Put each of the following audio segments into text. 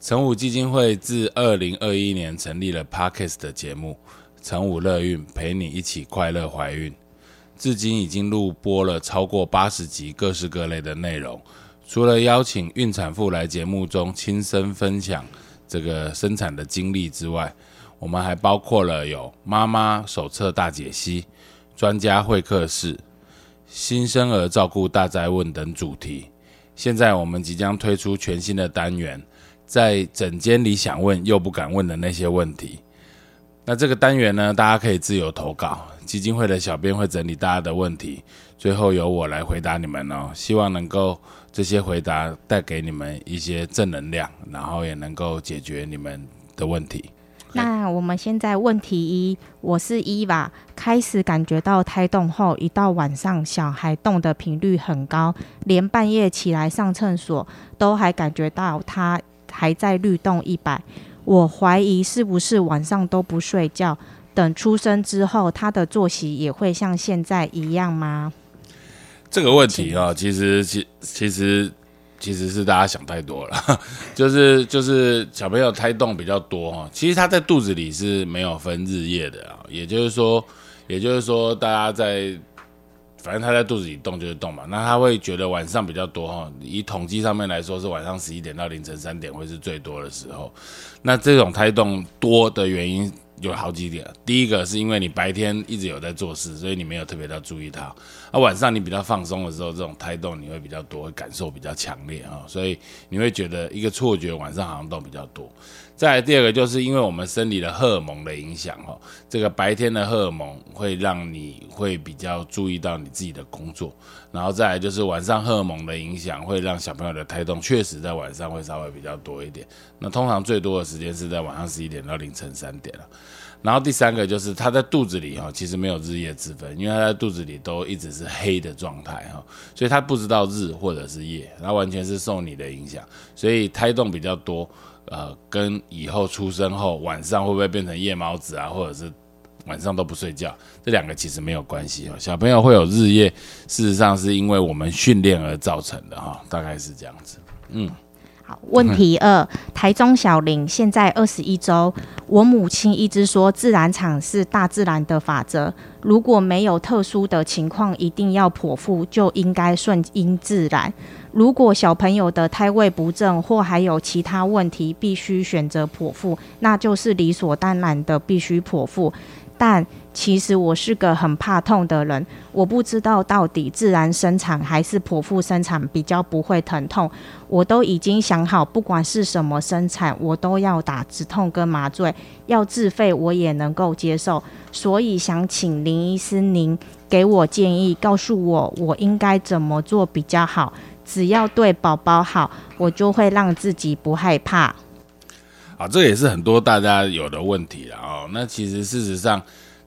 成武基金会自二零二一年成立了 Parkes 的节目《成武乐孕》，陪你一起快乐怀孕。至今已经录播了超过八十集，各式各类的内容。除了邀请孕产妇来节目中亲身分享这个生产的经历之外，我们还包括了有妈妈手册大解析、专家会客室、新生儿照顾大灾问等主题。现在我们即将推出全新的单元，在整间里想问又不敢问的那些问题。那这个单元呢，大家可以自由投稿，基金会的小编会整理大家的问题，最后由我来回答你们哦。希望能够这些回答带给你们一些正能量，然后也能够解决你们的问题。那我们现在问题一，我是伊娃，开始感觉到胎动后，一到晚上小孩动的频率很高，连半夜起来上厕所都还感觉到他还在律动一百。我怀疑是不是晚上都不睡觉，等出生之后他的作息也会像现在一样吗？这个问题啊，其实其其实。其实是大家想太多了，就是就是小朋友胎动比较多哈，其实他在肚子里是没有分日夜的啊，也就是说，也就是说，大家在反正他在肚子里动就是动嘛，那他会觉得晚上比较多哈，以统计上面来说是晚上十一点到凌晨三点会是最多的时候，那这种胎动多的原因。有好几点，第一个是因为你白天一直有在做事，所以你没有特别的注意它。那晚上你比较放松的时候，这种胎动你会比较多，会感受比较强烈啊，所以你会觉得一个错觉，晚上好像动比较多。再来第二个，就是因为我们生理的荷尔蒙的影响哦，这个白天的荷尔蒙会让你会比较注意到你自己的工作，然后再来就是晚上荷尔蒙的影响会让小朋友的胎动确实在晚上会稍微比较多一点。那通常最多的时间是在晚上十一点到凌晨三点了。然后第三个就是他在肚子里哈，其实没有日夜之分，因为他在肚子里都一直是黑的状态哈，所以他不知道日或者是夜，他完全是受你的影响，所以胎动比较多。呃，跟以后出生后晚上会不会变成夜猫子啊，或者是晚上都不睡觉，这两个其实没有关系哦。小朋友会有日夜，事实上是因为我们训练而造成的哈，大概是这样子。嗯，问题二，台中小林现在二十一周，我母亲一直说自然产是大自然的法则，如果没有特殊的情况一定要剖腹，就应该顺应自然。如果小朋友的胎位不正或还有其他问题，必须选择剖腹，那就是理所当然的必须剖腹。但其实我是个很怕痛的人，我不知道到底自然生产还是剖腹生产比较不会疼痛。我都已经想好，不管是什么生产，我都要打止痛跟麻醉，要自费我也能够接受。所以想请林医师您给我建议，告诉我我应该怎么做比较好。只要对宝宝好，我就会让自己不害怕。啊，这也是很多大家有的问题了哦。那其实事实上。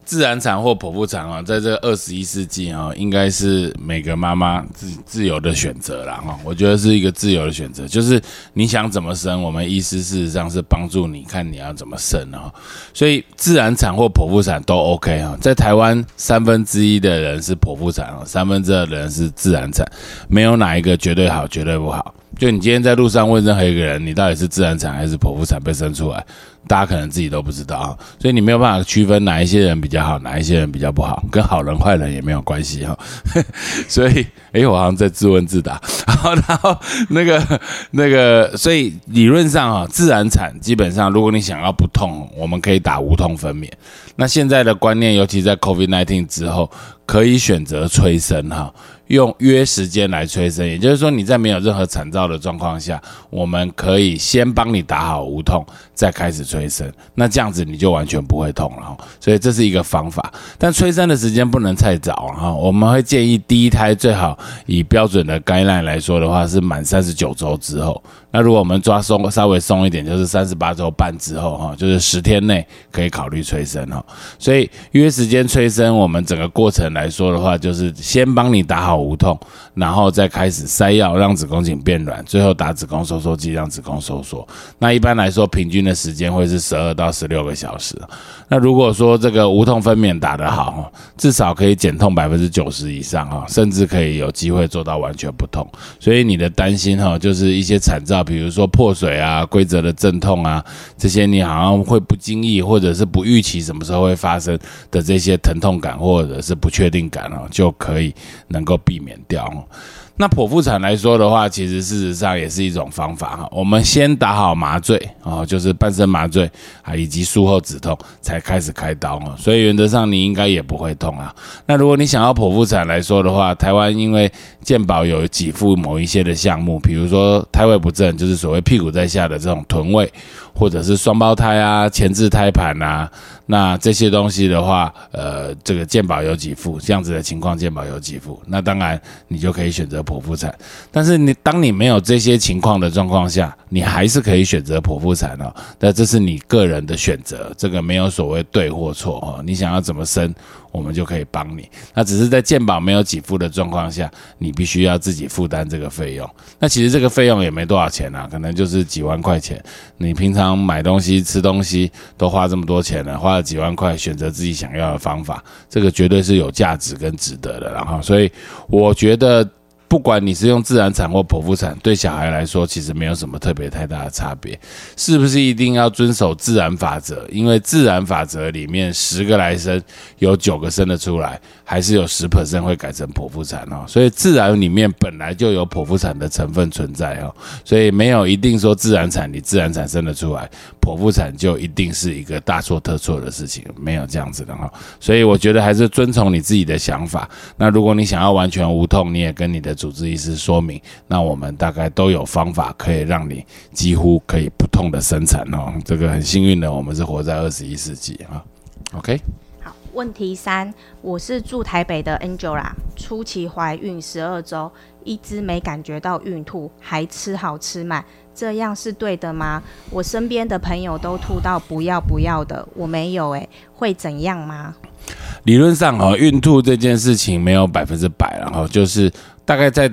自然产或剖腹产啊，在这二十一世纪啊，应该是每个妈妈自自由的选择了哈。我觉得是一个自由的选择，就是你想怎么生，我们医师事实上是帮助你看你要怎么生啊。所以自然产或剖腹产都 OK 啊。在台湾三分之一的人是剖腹产啊，三分之二的人是自然产，没有哪一个绝对好，绝对不好。就你今天在路上问任何一个人，你到底是自然产还是剖腹产被生出来？大家可能自己都不知道啊，所以你没有办法区分哪一些人比较好，哪一些人比较不好，跟好人坏人也没有关系哈。所以，哎，我好像在自问自答。然后，然后那个那个，所以理论上啊，自然产基本上，如果你想要不痛，我们可以打无痛分娩。那现在的观念，尤其在 COVID-19 之后，可以选择催生哈。用约时间来催生，也就是说你在没有任何产兆的状况下，我们可以先帮你打好无痛，再开始催生。那这样子你就完全不会痛了。所以这是一个方法，但催生的时间不能太早哈。我们会建议第一胎最好以标准的概念来说的话是满三十九周之后。那如果我们抓松稍微松一点，就是三十八周半之后哈，就是十天内可以考虑催生哈。所以约时间催生，我们整个过程来说的话，就是先帮你打好。无痛，然后再开始塞药让子宫颈变软，最后打子宫收缩剂让子宫收缩。那一般来说，平均的时间会是十二到十六个小时。那如果说这个无痛分娩打得好，至少可以减痛百分之九十以上哈，甚至可以有机会做到完全不痛。所以你的担心哈，就是一些惨兆，比如说破水啊、规则的阵痛啊，这些你好像会不经意或者是不预期什么时候会发生的这些疼痛感或者是不确定感哦，就可以能够避免掉。那剖腹产来说的话，其实事实上也是一种方法哈。我们先打好麻醉啊，就是半身麻醉啊，以及术后止痛，才开始开刀哦。所以原则上你应该也不会痛啊。那如果你想要剖腹产来说的话，台湾因为健保有给付某一些的项目，比如说胎位不正，就是所谓屁股在下的这种臀位，或者是双胞胎啊、前置胎盘啊。那这些东西的话，呃，这个健保有几副，这样子的情况健保有几副，那当然你就可以选择剖腹产。但是你当你没有这些情况的状况下，你还是可以选择剖腹产哦。那这是你个人的选择，这个没有所谓对或错哦。你想要怎么生？我们就可以帮你，那只是在健保没有给付的状况下，你必须要自己负担这个费用。那其实这个费用也没多少钱啊，可能就是几万块钱。你平常买东西、吃东西都花这么多钱了，花了几万块，选择自己想要的方法，这个绝对是有价值跟值得的。然后，所以我觉得。不管你是用自然产或剖腹产，对小孩来说其实没有什么特别太大的差别。是不是一定要遵守自然法则？因为自然法则里面十个来生有九个生得出来，还是有十 percent 会改成剖腹产哦。所以自然里面本来就有剖腹产的成分存在哦。所以没有一定说自然产你自然产生的出来，剖腹产就一定是一个大错特错的事情，没有这样子的哈。所以我觉得还是遵从你自己的想法。那如果你想要完全无痛，你也跟你的。主治医师说明，那我们大概都有方法可以让你几乎可以不痛的生产哦。这个很幸运的，我们是活在二十一世纪啊。OK，问题三，我是住台北的 Angela，初期怀孕十二周，一直没感觉到孕吐，还吃好吃满，这样是对的吗？我身边的朋友都吐到不要不要的，我没有诶，会怎样吗？理论上哈，孕吐这件事情没有百分之百，然后就是。大概在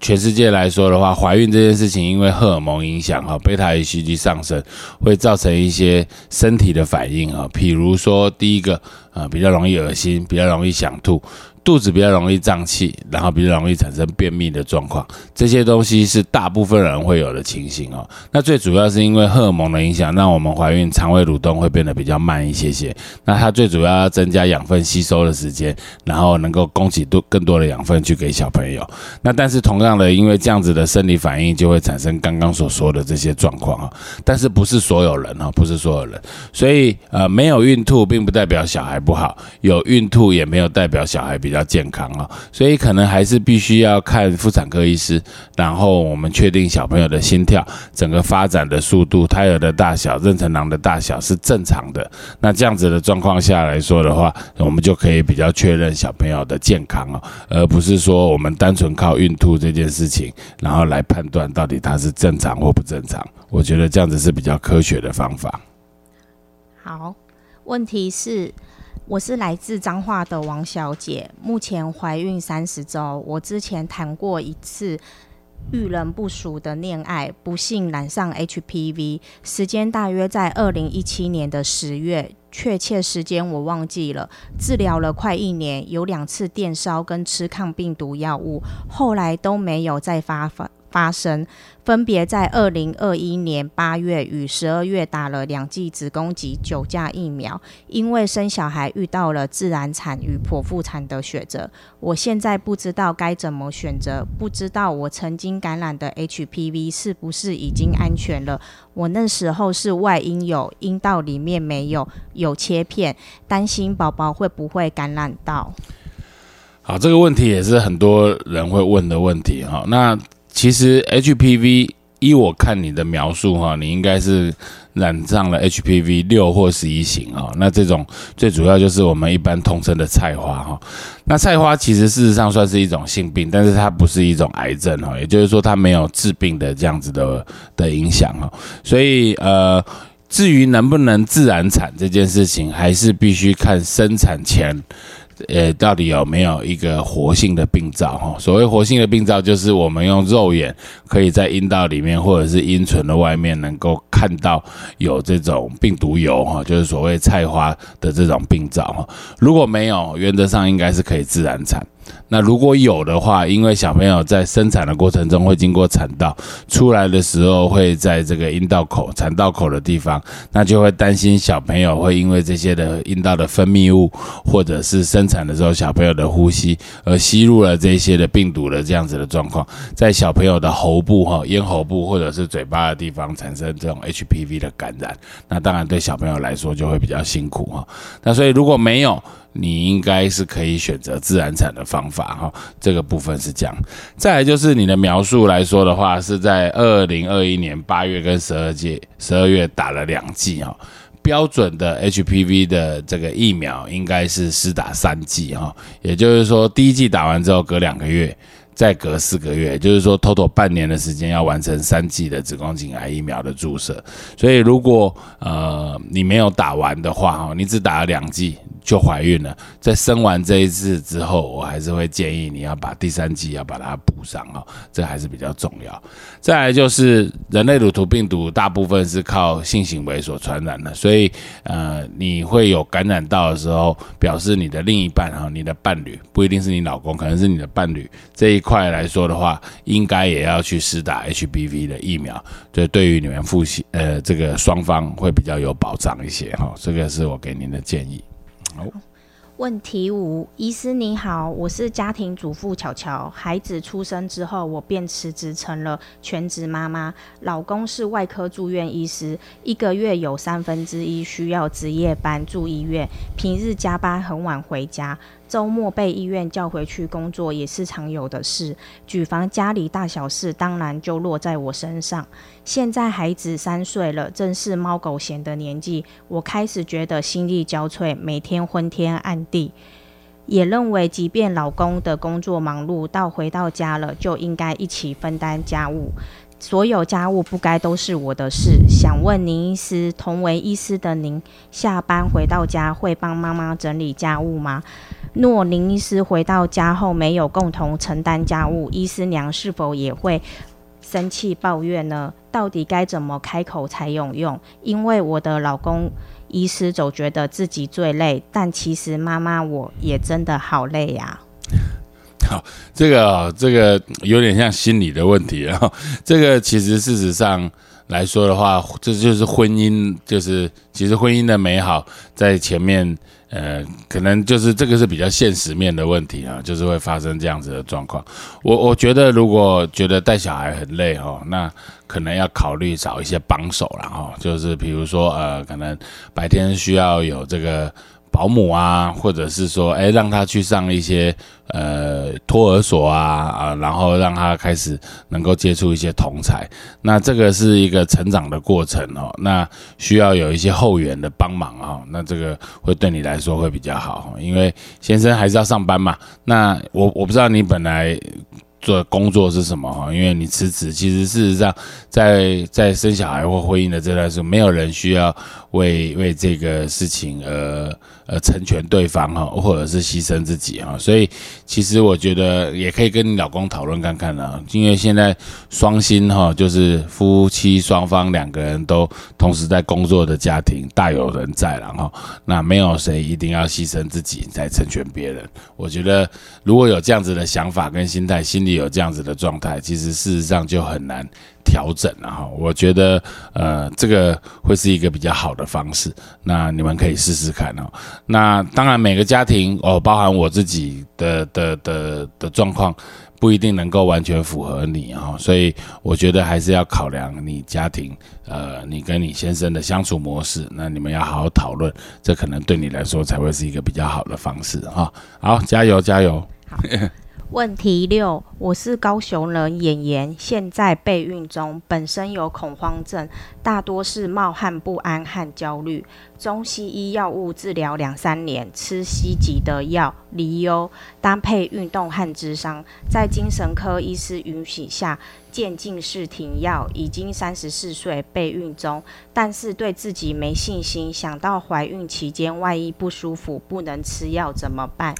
全世界来说的话，怀孕这件事情，因为荷尔蒙影响哈，贝塔 H 上升，会造成一些身体的反应啊，比如说第一个啊，比较容易恶心，比较容易想吐。肚子比较容易胀气，然后比较容易产生便秘的状况，这些东西是大部分人会有的情形哦。那最主要是因为荷尔蒙的影响，让我们怀孕肠胃蠕动会变得比较慢一些些。那它最主要要增加养分吸收的时间，然后能够供给多更多的养分去给小朋友。那但是同样的，因为这样子的生理反应就会产生刚刚所说的这些状况啊。但是不是所有人哦，不是所有人。所以呃，没有孕吐并不代表小孩不好，有孕吐也没有代表小孩比较。比较健康啊，所以可能还是必须要看妇产科医师，然后我们确定小朋友的心跳、整个发展的速度、胎儿的大小、妊娠囊的大小是正常的。那这样子的状况下来说的话，我们就可以比较确认小朋友的健康啊，而不是说我们单纯靠孕吐这件事情，然后来判断到底它是正常或不正常。我觉得这样子是比较科学的方法。好，问题是。我是来自彰化的王小姐，目前怀孕三十周。我之前谈过一次遇人不淑的恋爱，不幸染上 HPV，时间大约在二零一七年的十月，确切时间我忘记了。治疗了快一年，有两次电烧跟吃抗病毒药物，后来都没有再发发发生。分别在二零二一年八月与十二月打了两剂子宫及九价疫苗，因为生小孩遇到了自然产与剖腹产的选择。我现在不知道该怎么选择，不知道我曾经感染的 HPV 是不是已经安全了。我那时候是外阴有，阴道里面没有，有切片，担心宝宝会不会感染到。好，这个问题也是很多人会问的问题哈。那其实 HPV，依我看你的描述哈，你应该是染上了 HPV 六或十一型啊。那这种最主要就是我们一般通称的菜花哈。那菜花其实事实上算是一种性病，但是它不是一种癌症哈，也就是说它没有致病的这样子的的影响哈。所以呃，至于能不能自然产这件事情，还是必须看生产前。呃，到底有没有一个活性的病灶？哈，所谓活性的病灶，就是我们用肉眼可以在阴道里面或者是阴唇的外面能够看到有这种病毒疣，哈，就是所谓菜花的这种病灶。哈，如果没有，原则上应该是可以自然产。那如果有的话，因为小朋友在生产的过程中会经过产道，出来的时候会在这个阴道口、产道口的地方，那就会担心小朋友会因为这些的阴道的分泌物，或者是生产的时候小朋友的呼吸而吸入了这些的病毒的这样子的状况，在小朋友的喉部、哈咽喉部或者是嘴巴的地方产生这种 HPV 的感染，那当然对小朋友来说就会比较辛苦哈。那所以如果没有，你应该是可以选择自然产的方法哈，这个部分是这样。再来就是你的描述来说的话，是在二零二一年八月跟十二届十二月打了两剂哈，标准的 HPV 的这个疫苗应该是施打三剂哈，也就是说第一剂打完之后隔两个月。再隔四个月，就是说，total 半年的时间要完成三剂的子宫颈癌疫苗的注射。所以，如果呃你没有打完的话，哈，你只打了两剂。就怀孕了，在生完这一次之后，我还是会建议你要把第三剂要把它补上哦，这还是比较重要。再来就是人类乳头病毒大部分是靠性行为所传染的，所以呃你会有感染到的时候，表示你的另一半哈，你的伴侣不一定是你老公，可能是你的伴侣这一块来说的话，应该也要去施打 HPV 的疫苗，就对于你们夫妻呃这个双方会比较有保障一些哈，这个是我给您的建议。问题五，医师你好，我是家庭主妇巧巧。孩子出生之后，我便辞职成了全职妈妈。老公是外科住院医师，一个月有三分之一需要值夜班住医院，平日加班很晚回家。周末被医院叫回去工作也是常有的事，举房家里大小事，当然就落在我身上。现在孩子三岁了，正是猫狗嫌的年纪，我开始觉得心力交瘁，每天昏天暗地，也认为即便老公的工作忙碌，到回到家了就应该一起分担家务。所有家务不该都是我的事。想问您医师，同为医师的您，下班回到家会帮妈妈整理家务吗？若林医师回到家后没有共同承担家务，医师娘是否也会生气抱怨呢？到底该怎么开口才有用？因为我的老公医师总觉得自己最累，但其实妈妈我也真的好累呀。好，这个这个有点像心理的问题啊。这个其实事实上来说的话，这就是婚姻，就是其实婚姻的美好在前面，呃，可能就是这个是比较现实面的问题啊，就是会发生这样子的状况。我我觉得如果觉得带小孩很累哦，那可能要考虑找一些帮手了哈，就是比如说呃，可能白天需要有这个。保姆啊，或者是说，哎，让他去上一些呃托儿所啊啊，然后让他开始能够接触一些同才，那这个是一个成长的过程哦，那需要有一些后援的帮忙哦，那这个会对你来说会比较好，因为先生还是要上班嘛。那我我不知道你本来。做的工作是什么哈？因为你辞职，其实事实上，在在生小孩或婚姻的这段时候，没有人需要为为这个事情而呃成全对方哈，或者是牺牲自己哈。所以其实我觉得也可以跟你老公讨论看看啊，因为现在双薪哈，就是夫妻双方两个人都同时在工作的家庭大有人在了哈。那没有谁一定要牺牲自己在成全别人。我觉得如果有这样子的想法跟心态，心里。有这样子的状态，其实事实上就很难调整了哈。我觉得呃，这个会是一个比较好的方式。那你们可以试试看哦。那当然，每个家庭哦，包含我自己的的的的状况，不一定能够完全符合你哈。所以我觉得还是要考量你家庭呃，你跟你先生的相处模式。那你们要好好讨论，这可能对你来说才会是一个比较好的方式哈。好，加油加油！问题六：我是高雄人，演员，现在备孕中，本身有恐慌症，大多是冒汗不安和焦虑。中西医药物治疗两三年，吃西级的药，离忧，搭配运动和智商，在精神科医师允许下，渐进式停药。已经三十四岁，备孕中，但是对自己没信心，想到怀孕期间万一不舒服，不能吃药怎么办？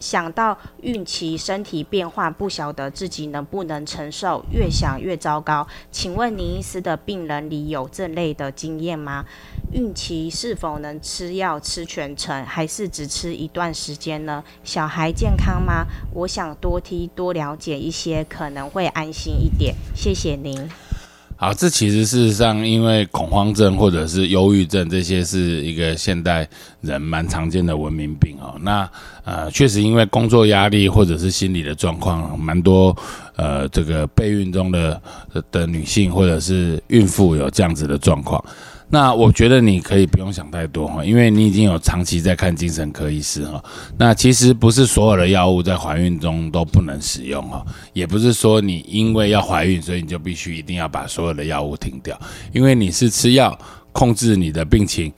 想到孕期身体变化，不晓得自己能不能承受，越想越糟糕。请问您医师的病人里有这类的经验吗？孕期是否能吃药吃全程，还是只吃一段时间呢？小孩健康吗？我想多听多了解一些，可能会安心一点。谢谢您。啊，这其实事实上，因为恐慌症或者是忧郁症这些是一个现代人蛮常见的文明病哦。那呃，确实因为工作压力或者是心理的状况，蛮多呃这个备孕中的的女性或者是孕妇有这样子的状况。那我觉得你可以不用想太多哈，因为你已经有长期在看精神科医师哈。那其实不是所有的药物在怀孕中都不能使用哈，也不是说你因为要怀孕，所以你就必须一定要把所有的药物停掉，因为你是吃药控制你的病情。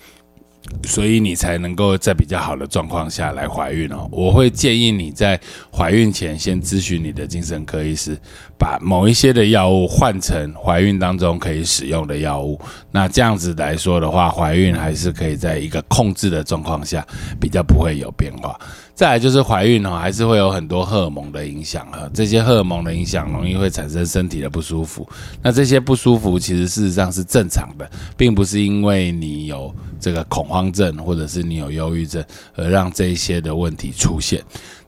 所以你才能够在比较好的状况下来怀孕哦。我会建议你在怀孕前先咨询你的精神科医师，把某一些的药物换成怀孕当中可以使用的药物。那这样子来说的话，怀孕还是可以在一个控制的状况下，比较不会有变化。再来就是怀孕哦，还是会有很多荷尔蒙的影响哈。这些荷尔蒙的影响容易会产生身体的不舒服。那这些不舒服其实事实上是正常的，并不是因为你有这个恐慌症或者是你有忧郁症而让这些的问题出现。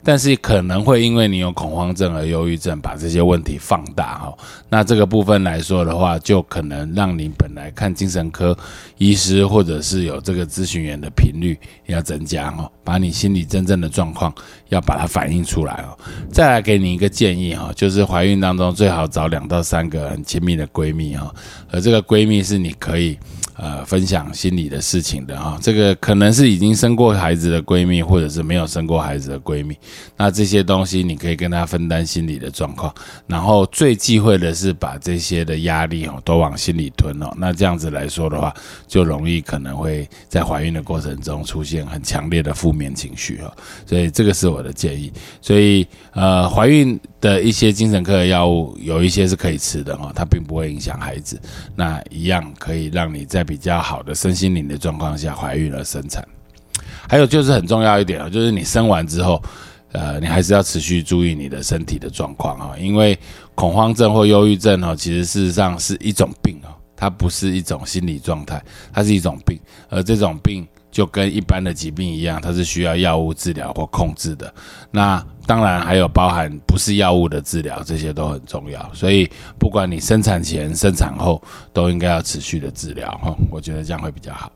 但是可能会因为你有恐慌症和忧郁症，把这些问题放大哈。那这个部分来说的话，就可能让你本来看精神科医师或者是有这个咨询员的频率要增加哈，把你心里真正的状况要把它反映出来哦。再来给你一个建议哈，就是怀孕当中最好找两到三个很亲密的闺蜜哈，而这个闺蜜是你可以。呃，分享心里的事情的啊，这个可能是已经生过孩子的闺蜜，或者是没有生过孩子的闺蜜。那这些东西你可以跟她分担心理的状况，然后最忌讳的是把这些的压力哦都往心里吞哦。那这样子来说的话，就容易可能会在怀孕的过程中出现很强烈的负面情绪哦。所以这个是我的建议。所以呃，怀孕。的一些精神科的药物，有一些是可以吃的哈，它并不会影响孩子，那一样可以让你在比较好的身心灵的状况下怀孕而生产。还有就是很重要一点啊，就是你生完之后，呃，你还是要持续注意你的身体的状况啊，因为恐慌症或忧郁症哦，其实事实上是一种病哦，它不是一种心理状态，它是一种病，而这种病。就跟一般的疾病一样，它是需要药物治疗或控制的。那当然还有包含不是药物的治疗，这些都很重要。所以不管你生产前、生产后，都应该要持续的治疗哈。我觉得这样会比较好。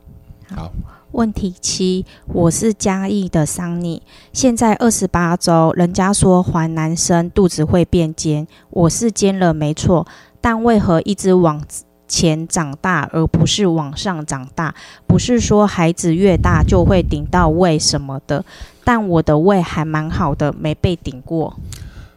好，问题七，我是嘉义的桑尼，现在二十八周，人家说怀男生肚子会变尖，我是尖了没错，但为何一直往？前长大，而不是往上长大。不是说孩子越大就会顶到胃什么的，但我的胃还蛮好的，没被顶过。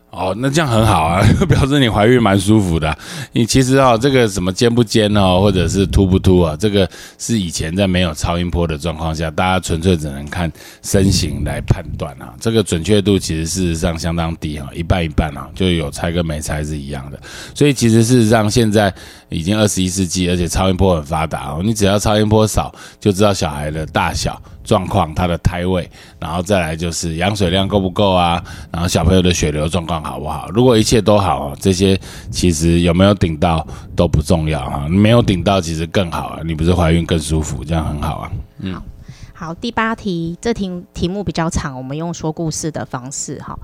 哦，那这样很好啊，表示你怀孕蛮舒服的。你其实啊，这个什么尖不尖哦，或者是凸不凸啊，这个是以前在没有超音波的状况下，大家纯粹只能看身形来判断啊。这个准确度其实事实上相当低啊，一半一半啊，就有猜跟没猜是一样的。所以其实事实上现在已经二十一世纪，而且超音波很发达哦，你只要超音波扫就知道小孩的大小。状况，他的胎位，然后再来就是羊水量够不够啊？然后小朋友的血流状况好不好？如果一切都好，这些其实有没有顶到都不重要啊。没有顶到其实更好啊，你不是怀孕更舒服，这样很好啊。嗯，好，第八题，这题题目比较长，我们用说故事的方式哈。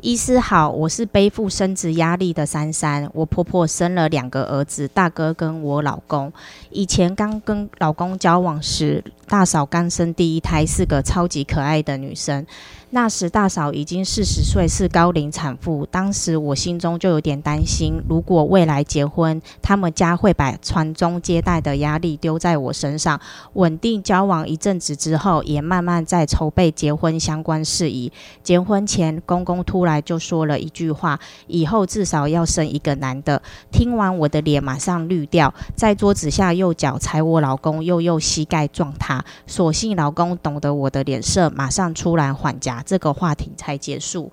医师好，我是背负生殖压力的珊珊。我婆婆生了两个儿子，大哥跟我老公。以前刚跟老公交往时，大嫂刚生第一胎，是个超级可爱的女生。那时大嫂已经四十岁，是高龄产妇。当时我心中就有点担心，如果未来结婚，他们家会把传宗接代的压力丢在我身上。稳定交往一阵子之后，也慢慢在筹备结婚相关事宜。结婚前，公公突然就说了一句话：“以后至少要生一个男的。”听完我的脸马上绿掉，在桌子下右脚踩我老公，右右膝盖撞他。所幸老公懂得我的脸色，马上出来缓颊。这个话题才结束。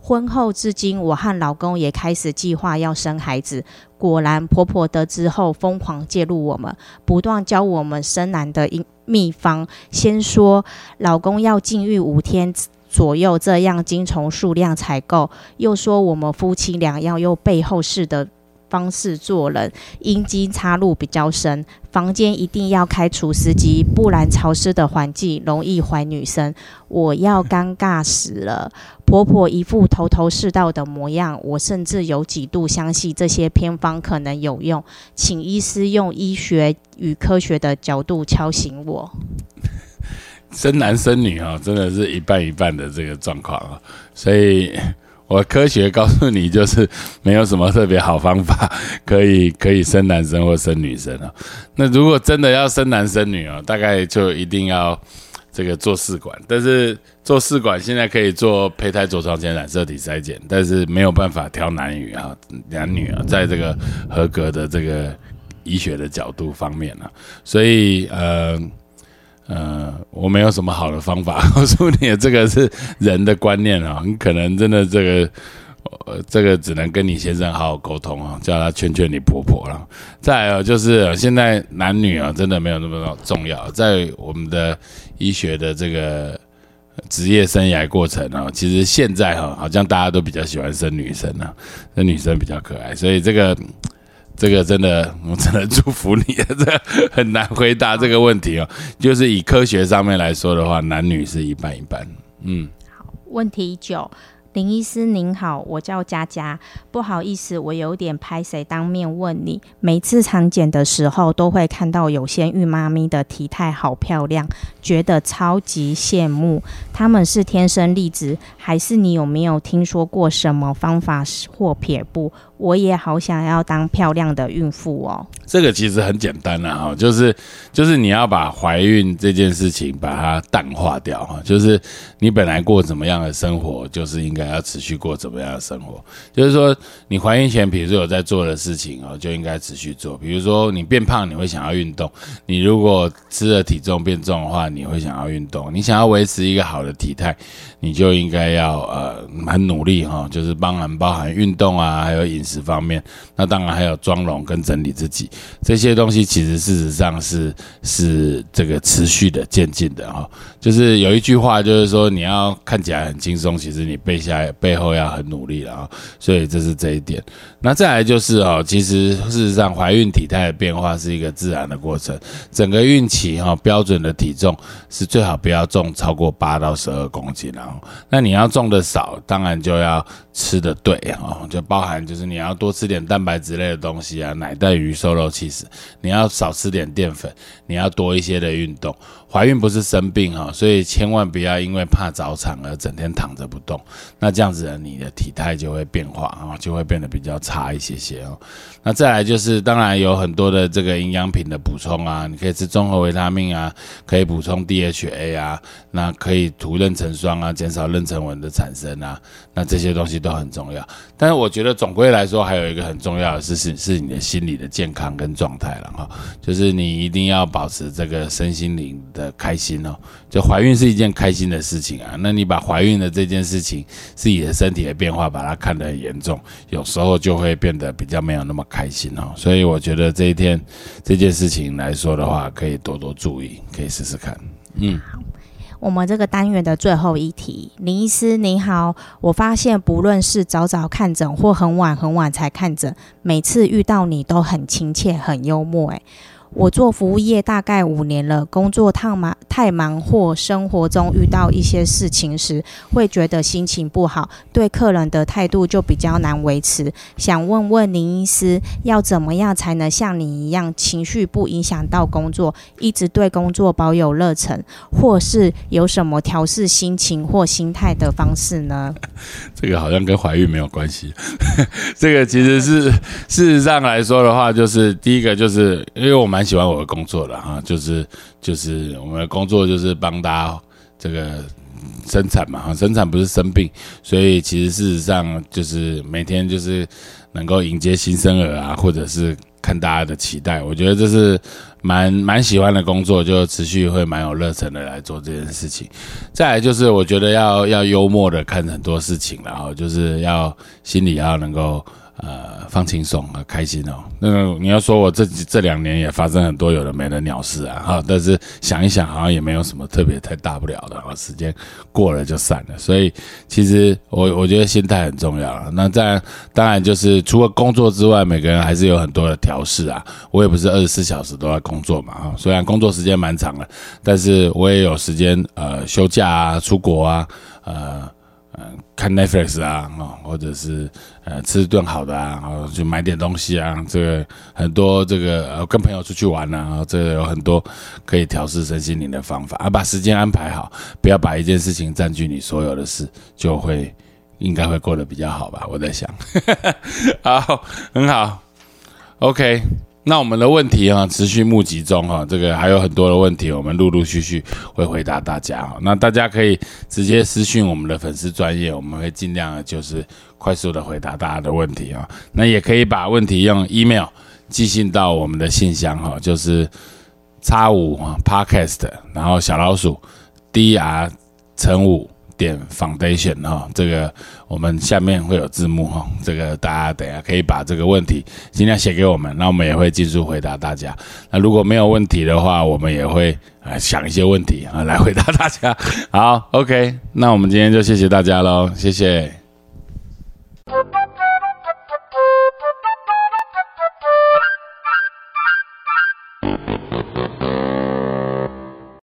婚后至今，我和老公也开始计划要生孩子。果然，婆婆得知后疯狂介入我们，不断教我们生男的秘方。先说老公要禁欲五天左右，这样精虫数量才够；又说我们夫妻俩要用背后式的方式做人，阴茎插入比较深，房间一定要开除湿机，不然潮湿的环境容易怀女生。我要尴尬死了，婆婆一副头头是道的模样，我甚至有几度相信这些偏方可能有用，请医师用医学与科学的角度敲醒我。生男生女啊，真的是一半一半的这个状况啊，所以我科学告诉你，就是没有什么特别好方法 可以可以生男生或生女生啊。那如果真的要生男生女啊，大概就一定要这个做试管，但是做试管现在可以做胚胎着床前染色体筛检，但是没有办法挑男女啊，男女啊，在这个合格的这个医学的角度方面呢，所以呃。呃，我没有什么好的方法 告诉你，这个是人的观念啊，你可能真的这个，呃，这个只能跟你先生好好沟通啊，叫他劝劝你婆婆了。再有就是现在男女啊，真的没有那么重要，在我们的医学的这个职业生涯过程啊，其实现在哈，好像大家都比较喜欢生女生啊，生女生比较可爱，所以这个。这个真的，我真的祝福你。这很难回答这个问题哦。就是以科学上面来说的话，男女是一半一半。嗯，好，问题九。林医师您好，我叫佳佳，不好意思，我有点拍谁当面问你。每次产检的时候，都会看到有些孕妈咪的体态好漂亮，觉得超级羡慕。他们是天生丽质，还是你有没有听说过什么方法或撇步？我也好想要当漂亮的孕妇哦。这个其实很简单啊哈，就是就是你要把怀孕这件事情把它淡化掉哈，就是你本来过怎么样的生活，就是应该。要持续过怎么样的生活？就是说，你怀孕前，比如说有在做的事情哦，就应该持续做。比如说，你变胖，你会想要运动；你如果吃了体重变重的话，你会想要运动。你想要维持一个好的体态，你就应该要呃很努力哈，就是帮含包含运动啊，还有饮食方面。那当然还有妆容跟整理自己这些东西，其实事实上是是这个持续的渐进的哈。就是有一句话，就是说你要看起来很轻松，其实你背下来。背后要很努力了啊，所以这是这一点。那再来就是哦，其实事实上怀孕体态的变化是一个自然的过程。整个孕期哈，标准的体重是最好不要重超过八到十二公斤啊。那你要种的少，当然就要吃的对哦，就包含就是你要多吃点蛋白质类的东西啊，奶蛋鱼瘦肉其实你要少吃点淀粉，你要多一些的运动。怀孕不是生病哈，所以千万不要因为怕早产而整天躺着不动。那这样子呢，你的体态就会变化啊，就会变得比较差一些些哦。那再来就是，当然有很多的这个营养品的补充啊，你可以吃综合维他命啊，可以补充 DHA 啊，那可以涂妊娠霜啊，减少妊娠纹的产生啊。那这些东西都很重要。但是我觉得总归来说，还有一个很重要的是是是你的心理的健康跟状态了哈，就是你一定要保持这个身心灵的。开心哦，就怀孕是一件开心的事情啊。那你把怀孕的这件事情，自己的身体的变化，把它看得很严重，有时候就会变得比较没有那么开心哦。所以我觉得这一天这件事情来说的话，可以多多注意，可以试试看。嗯，我们这个单元的最后一题，林医师你好，我发现不论是早早看诊或很晚很晚才看诊，每次遇到你都很亲切、很幽默，诶。我做服务业大概五年了，工作太忙太忙或生活中遇到一些事情时，会觉得心情不好，对客人的态度就比较难维持。想问问林医师，要怎么样才能像你一样，情绪不影响到工作，一直对工作保有热忱，或是有什么调试心情或心态的方式呢？这个好像跟怀孕没有关系。这个其实是事实上来说的话，就是第一个就是因为我们蛮。喜欢我的工作的哈，就是就是我们的工作就是帮大家这个生产嘛哈，生产不是生病，所以其实事实上就是每天就是能够迎接新生儿啊，或者是看大家的期待，我觉得这是蛮蛮喜欢的工作，就持续会蛮有热忱的来做这件事情。再来就是我觉得要要幽默的看很多事情，然后就是要心里要能够。放轻松和开心哦。那个你要说我这这两年也发生很多有的没的鸟事啊，哈，但是想一想好像也没有什么特别太大不了的啊，时间过了就散了。所以其实我我觉得心态很重要了。那在当然就是除了工作之外，每个人还是有很多的调试啊。我也不是二十四小时都在工作嘛，哈，虽然工作时间蛮长了，但是我也有时间呃休假啊、出国啊，呃。嗯，看 Netflix 啊，哦，或者是呃吃顿好的啊，然后去买点东西啊，这个很多这个呃跟朋友出去玩啊，这个有很多可以调试身心灵的方法啊，把时间安排好，不要把一件事情占据你所有的事，就会应该会过得比较好吧，我在想，好，很好，OK。那我们的问题啊，持续募集中哈，这个还有很多的问题，我们陆陆续续会回答大家哈。那大家可以直接私讯我们的粉丝专业，我们会尽量就是快速的回答大家的问题啊。那也可以把问题用 email 寄信到我们的信箱哈，就是叉五啊 podcast，然后小老鼠 dr 乘五。点 foundation 哈，这个我们下面会有字幕哈，这个大家等下可以把这个问题尽量写给我们，那我们也会尽速回答大家。那如果没有问题的话，我们也会呃想一些问题啊来回答大家。好，OK，那我们今天就谢谢大家喽，谢谢。